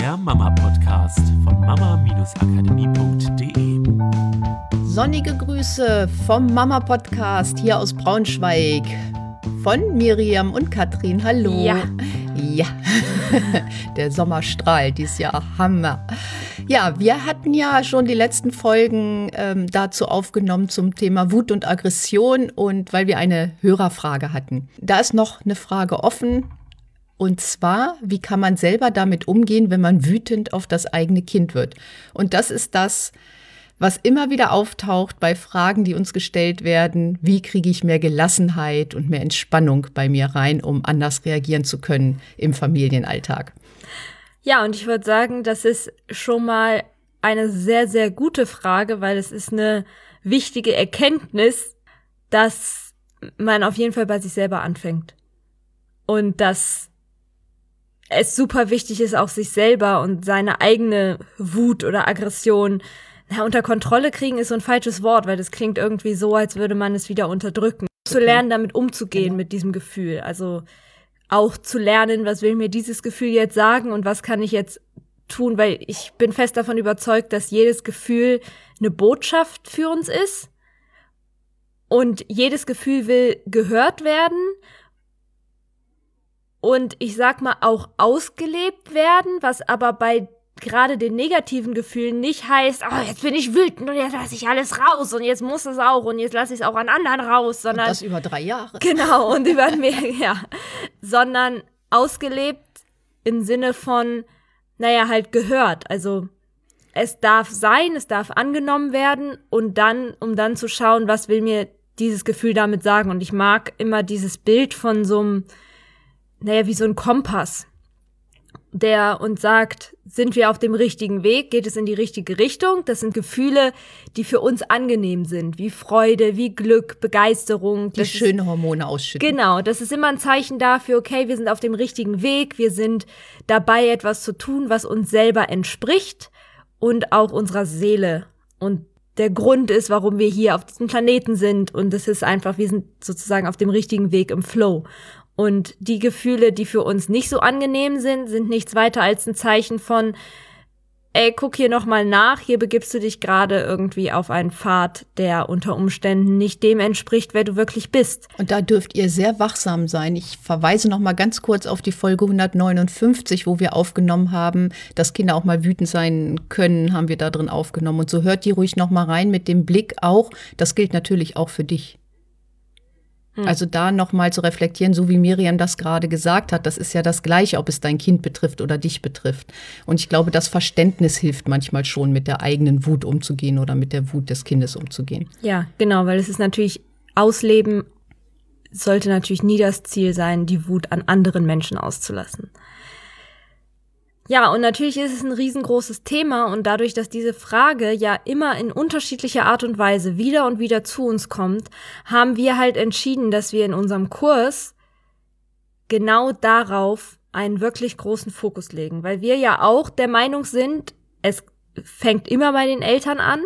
der Mama-Podcast von mama-akademie.de. Sonnige Grüße vom Mama-Podcast hier aus Braunschweig von Miriam und Katrin. Hallo. Ja. Ja, der Sommer strahlt dieses Jahr. Hammer. Ja, wir hatten ja schon die letzten Folgen ähm, dazu aufgenommen zum Thema Wut und Aggression und weil wir eine Hörerfrage hatten. Da ist noch eine Frage offen. Und zwar, wie kann man selber damit umgehen, wenn man wütend auf das eigene Kind wird? Und das ist das, was immer wieder auftaucht bei Fragen, die uns gestellt werden. Wie kriege ich mehr Gelassenheit und mehr Entspannung bei mir rein, um anders reagieren zu können im Familienalltag? Ja, und ich würde sagen, das ist schon mal eine sehr, sehr gute Frage, weil es ist eine wichtige Erkenntnis, dass man auf jeden Fall bei sich selber anfängt. Und dass es super wichtig ist, auch sich selber und seine eigene Wut oder Aggression na, unter Kontrolle kriegen ist so ein falsches Wort, weil das klingt irgendwie so, als würde man es wieder unterdrücken. Okay. Zu lernen, damit umzugehen genau. mit diesem Gefühl. Also auch zu lernen, was will mir dieses Gefühl jetzt sagen und was kann ich jetzt tun, weil ich bin fest davon überzeugt, dass jedes Gefühl eine Botschaft für uns ist und jedes Gefühl will gehört werden und ich sag mal auch ausgelebt werden, was aber bei gerade den negativen Gefühlen nicht heißt, oh, jetzt bin ich wütend und jetzt lasse ich alles raus und jetzt muss es auch und jetzt lasse ich es auch an anderen raus, sondern und das über drei Jahre. Genau und über mehr, ja, sondern ausgelebt im Sinne von, naja, halt gehört. Also es darf sein, es darf angenommen werden und dann, um dann zu schauen, was will mir dieses Gefühl damit sagen. Und ich mag immer dieses Bild von so einem naja, wie so ein Kompass, der uns sagt, sind wir auf dem richtigen Weg, geht es in die richtige Richtung? Das sind Gefühle, die für uns angenehm sind, wie Freude, wie Glück, Begeisterung. Die schöne Hormone ausschütten. Genau, das ist immer ein Zeichen dafür, okay, wir sind auf dem richtigen Weg, wir sind dabei, etwas zu tun, was uns selber entspricht und auch unserer Seele. Und der Grund ist, warum wir hier auf diesem Planeten sind. Und es ist einfach, wir sind sozusagen auf dem richtigen Weg im Flow. Und die Gefühle, die für uns nicht so angenehm sind, sind nichts weiter als ein Zeichen von, ey, guck hier nochmal nach, hier begibst du dich gerade irgendwie auf einen Pfad, der unter Umständen nicht dem entspricht, wer du wirklich bist. Und da dürft ihr sehr wachsam sein. Ich verweise nochmal ganz kurz auf die Folge 159, wo wir aufgenommen haben, dass Kinder auch mal wütend sein können, haben wir da drin aufgenommen. Und so hört die ruhig nochmal rein mit dem Blick auch, das gilt natürlich auch für dich. Hm. Also da nochmal zu reflektieren, so wie Miriam das gerade gesagt hat, das ist ja das Gleiche, ob es dein Kind betrifft oder dich betrifft. Und ich glaube, das Verständnis hilft manchmal schon, mit der eigenen Wut umzugehen oder mit der Wut des Kindes umzugehen. Ja, genau, weil es ist natürlich Ausleben sollte natürlich nie das Ziel sein, die Wut an anderen Menschen auszulassen. Ja, und natürlich ist es ein riesengroßes Thema und dadurch, dass diese Frage ja immer in unterschiedlicher Art und Weise wieder und wieder zu uns kommt, haben wir halt entschieden, dass wir in unserem Kurs genau darauf einen wirklich großen Fokus legen, weil wir ja auch der Meinung sind, es fängt immer bei den Eltern an,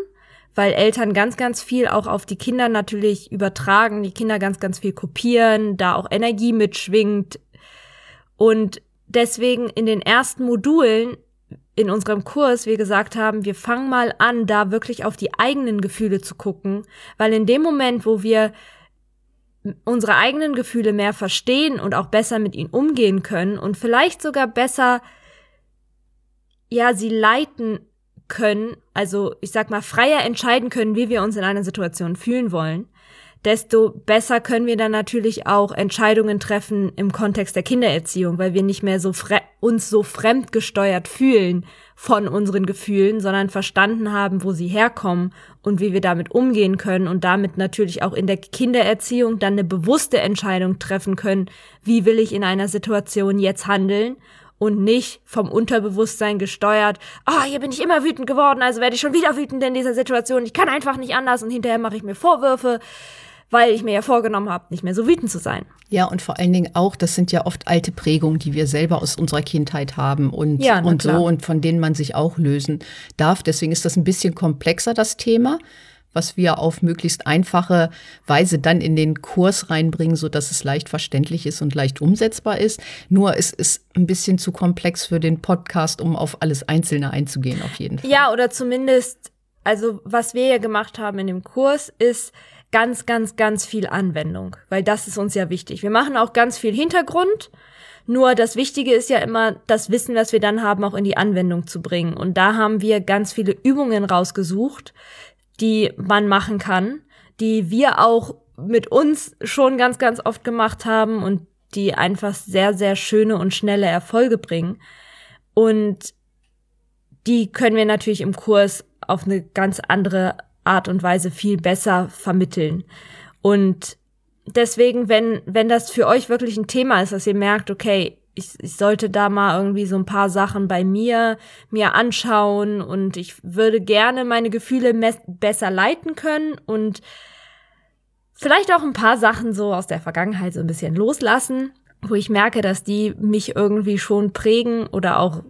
weil Eltern ganz, ganz viel auch auf die Kinder natürlich übertragen, die Kinder ganz, ganz viel kopieren, da auch Energie mitschwingt. Und deswegen in den ersten Modulen in unserem Kurs wir gesagt haben, wir fangen mal an, da wirklich auf die eigenen Gefühle zu gucken, weil in dem Moment, wo wir unsere eigenen Gefühle mehr verstehen und auch besser mit ihnen umgehen können und vielleicht sogar besser, ja, sie leiten können, also ich sag mal, freier entscheiden können, wie wir uns in einer Situation fühlen wollen, desto besser können wir dann natürlich auch Entscheidungen treffen im Kontext der Kindererziehung, weil wir nicht mehr so uns so fremdgesteuert fühlen von unseren Gefühlen, sondern verstanden haben, wo sie herkommen und wie wir damit umgehen können und damit natürlich auch in der Kindererziehung dann eine bewusste Entscheidung treffen können, wie will ich in einer Situation jetzt handeln und nicht vom Unterbewusstsein gesteuert, ah, oh, hier bin ich immer wütend geworden, also werde ich schon wieder wütend in dieser Situation, ich kann einfach nicht anders und hinterher mache ich mir Vorwürfe weil ich mir ja vorgenommen habe, nicht mehr so wütend zu sein. Ja, und vor allen Dingen auch, das sind ja oft alte Prägungen, die wir selber aus unserer Kindheit haben und, ja, und so und von denen man sich auch lösen darf. Deswegen ist das ein bisschen komplexer, das Thema was wir auf möglichst einfache Weise dann in den Kurs reinbringen, so dass es leicht verständlich ist und leicht umsetzbar ist. Nur es ist ein bisschen zu komplex für den Podcast, um auf alles Einzelne einzugehen, auf jeden Fall. Ja, oder zumindest, also was wir ja gemacht haben in dem Kurs ist ganz, ganz, ganz viel Anwendung, weil das ist uns ja wichtig. Wir machen auch ganz viel Hintergrund. Nur das Wichtige ist ja immer, das Wissen, was wir dann haben, auch in die Anwendung zu bringen. Und da haben wir ganz viele Übungen rausgesucht, die man machen kann, die wir auch mit uns schon ganz, ganz oft gemacht haben und die einfach sehr, sehr schöne und schnelle Erfolge bringen. Und die können wir natürlich im Kurs auf eine ganz andere Art und Weise viel besser vermitteln. Und deswegen, wenn, wenn das für euch wirklich ein Thema ist, dass ihr merkt, okay, ich, ich sollte da mal irgendwie so ein paar Sachen bei mir mir anschauen und ich würde gerne meine Gefühle besser leiten können und vielleicht auch ein paar Sachen so aus der Vergangenheit so ein bisschen loslassen, wo ich merke, dass die mich irgendwie schon prägen oder auch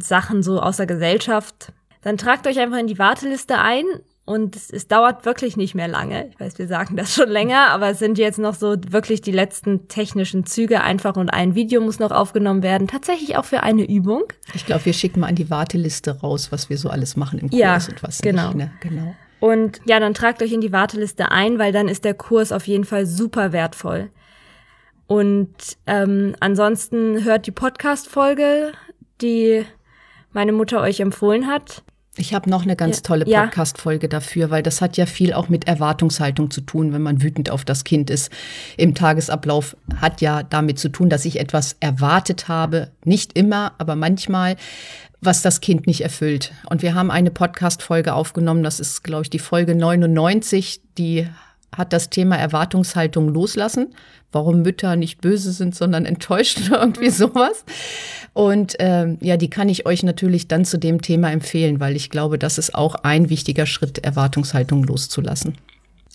Sachen so aus der Gesellschaft. Dann tragt euch einfach in die Warteliste ein. Und es, es, dauert wirklich nicht mehr lange. Ich weiß, wir sagen das schon länger, aber es sind jetzt noch so wirklich die letzten technischen Züge einfach und ein Video muss noch aufgenommen werden. Tatsächlich auch für eine Übung. Ich glaube, wir schicken mal an die Warteliste raus, was wir so alles machen im Kurs ja, und was genau. nicht. Ne? Genau. Und ja, dann tragt euch in die Warteliste ein, weil dann ist der Kurs auf jeden Fall super wertvoll. Und ähm, ansonsten hört die Podcast-Folge, die meine Mutter euch empfohlen hat. Ich habe noch eine ganz tolle Podcast-Folge dafür, weil das hat ja viel auch mit Erwartungshaltung zu tun, wenn man wütend auf das Kind ist. Im Tagesablauf hat ja damit zu tun, dass ich etwas erwartet habe. Nicht immer, aber manchmal, was das Kind nicht erfüllt. Und wir haben eine Podcast-Folge aufgenommen, das ist, glaube ich, die Folge 99, die hat das Thema Erwartungshaltung loslassen. Warum Mütter nicht böse sind, sondern enttäuscht oder irgendwie sowas. Und ähm, ja, die kann ich euch natürlich dann zu dem Thema empfehlen, weil ich glaube, das ist auch ein wichtiger Schritt, Erwartungshaltung loszulassen.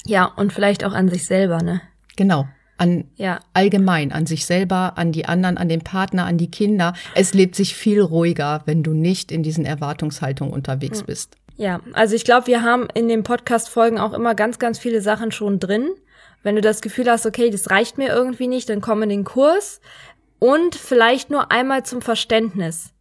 Ja, und vielleicht auch an sich selber, ne? Genau. An ja. allgemein, an sich selber, an die anderen, an den Partner, an die Kinder. Es lebt sich viel ruhiger, wenn du nicht in diesen Erwartungshaltungen unterwegs bist. Ja, also ich glaube, wir haben in den Podcast-Folgen auch immer ganz, ganz viele Sachen schon drin. Wenn du das Gefühl hast, okay, das reicht mir irgendwie nicht, dann komm in den Kurs. Und vielleicht nur einmal zum Verständnis.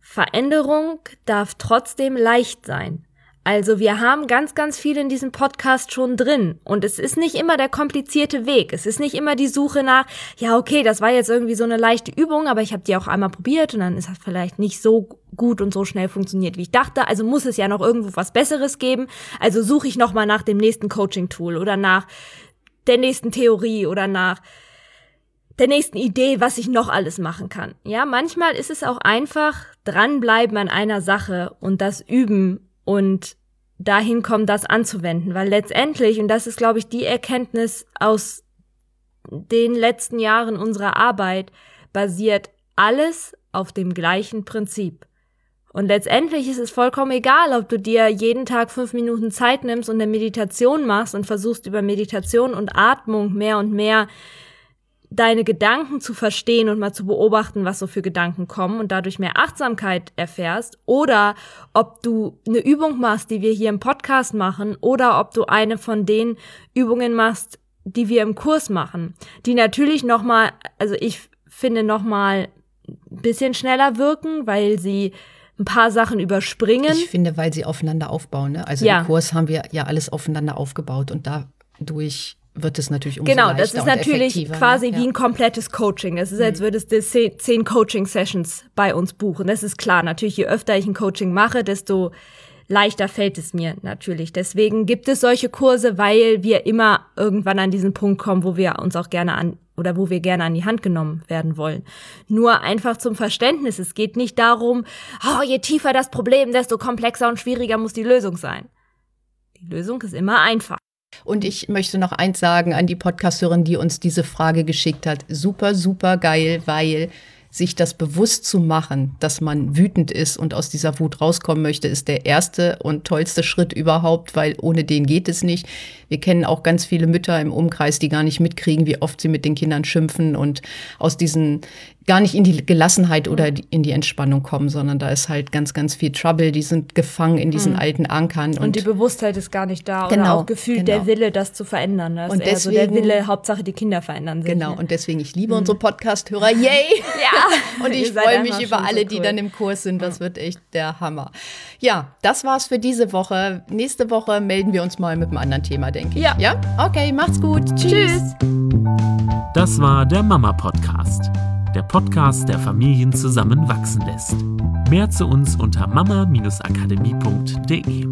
Veränderung darf trotzdem leicht sein. Also wir haben ganz, ganz viel in diesem Podcast schon drin. Und es ist nicht immer der komplizierte Weg. Es ist nicht immer die Suche nach, ja, okay, das war jetzt irgendwie so eine leichte Übung, aber ich habe die auch einmal probiert und dann ist das vielleicht nicht so gut und so schnell funktioniert, wie ich dachte. Also muss es ja noch irgendwo was Besseres geben. Also suche ich nochmal nach dem nächsten Coaching-Tool oder nach der nächsten Theorie oder nach der nächsten Idee, was ich noch alles machen kann. Ja, manchmal ist es auch einfach dranbleiben an einer Sache und das üben und dahin kommen, das anzuwenden, weil letztendlich, und das ist, glaube ich, die Erkenntnis aus den letzten Jahren unserer Arbeit, basiert alles auf dem gleichen Prinzip. Und letztendlich ist es vollkommen egal, ob du dir jeden Tag fünf Minuten Zeit nimmst und eine Meditation machst und versuchst über Meditation und Atmung mehr und mehr deine Gedanken zu verstehen und mal zu beobachten, was so für Gedanken kommen und dadurch mehr Achtsamkeit erfährst oder ob du eine Übung machst, die wir hier im Podcast machen oder ob du eine von den Übungen machst, die wir im Kurs machen, die natürlich noch mal, also ich finde noch mal ein bisschen schneller wirken, weil sie ein paar Sachen überspringen. Ich finde, weil sie aufeinander aufbauen. Ne? Also ja. im Kurs haben wir ja alles aufeinander aufgebaut und dadurch wird es natürlich umso Genau, das ist natürlich ne? quasi ne? wie ein komplettes Coaching. Das ist, als mhm. würdest du zehn Coaching-Sessions bei uns buchen. Das ist klar. Natürlich, je öfter ich ein Coaching mache, desto leichter fällt es mir natürlich. Deswegen gibt es solche Kurse, weil wir immer irgendwann an diesen Punkt kommen, wo wir uns auch gerne an oder wo wir gerne an die Hand genommen werden wollen. Nur einfach zum Verständnis. Es geht nicht darum, oh, je tiefer das Problem, desto komplexer und schwieriger muss die Lösung sein. Die Lösung ist immer einfach. Und ich möchte noch eins sagen an die Podcasthörerin, die uns diese Frage geschickt hat. Super, super geil, weil sich das bewusst zu machen, dass man wütend ist und aus dieser Wut rauskommen möchte, ist der erste und tollste Schritt überhaupt, weil ohne den geht es nicht. Wir kennen auch ganz viele Mütter im Umkreis, die gar nicht mitkriegen, wie oft sie mit den Kindern schimpfen und aus diesen gar nicht in die Gelassenheit oder in die Entspannung kommen, sondern da ist halt ganz, ganz viel Trouble. Die sind gefangen in diesen mhm. alten Ankern. Und, und, die Bewusstheit ist gar nicht da. Genau, oder auch gefühlt genau. der Wille, das zu verändern. Das und deswegen, so der Wille, Hauptsache die Kinder verändern sich. Genau, und deswegen, ich liebe mhm. unsere Podcast-Hörer. Yay! ja! und ich freue mich über alle, so cool. die dann im Kurs sind. Das wird echt der Hammer. Ja, das war's für diese Woche. Nächste Woche melden wir uns mal mit einem anderen Thema, denke ich. Ja. Ja? Okay, macht's gut. Tschüss. Tschüss. Das war der Mama-Podcast der Podcast, der Familien zusammenwachsen lässt. Mehr zu uns unter mama-akademie.de.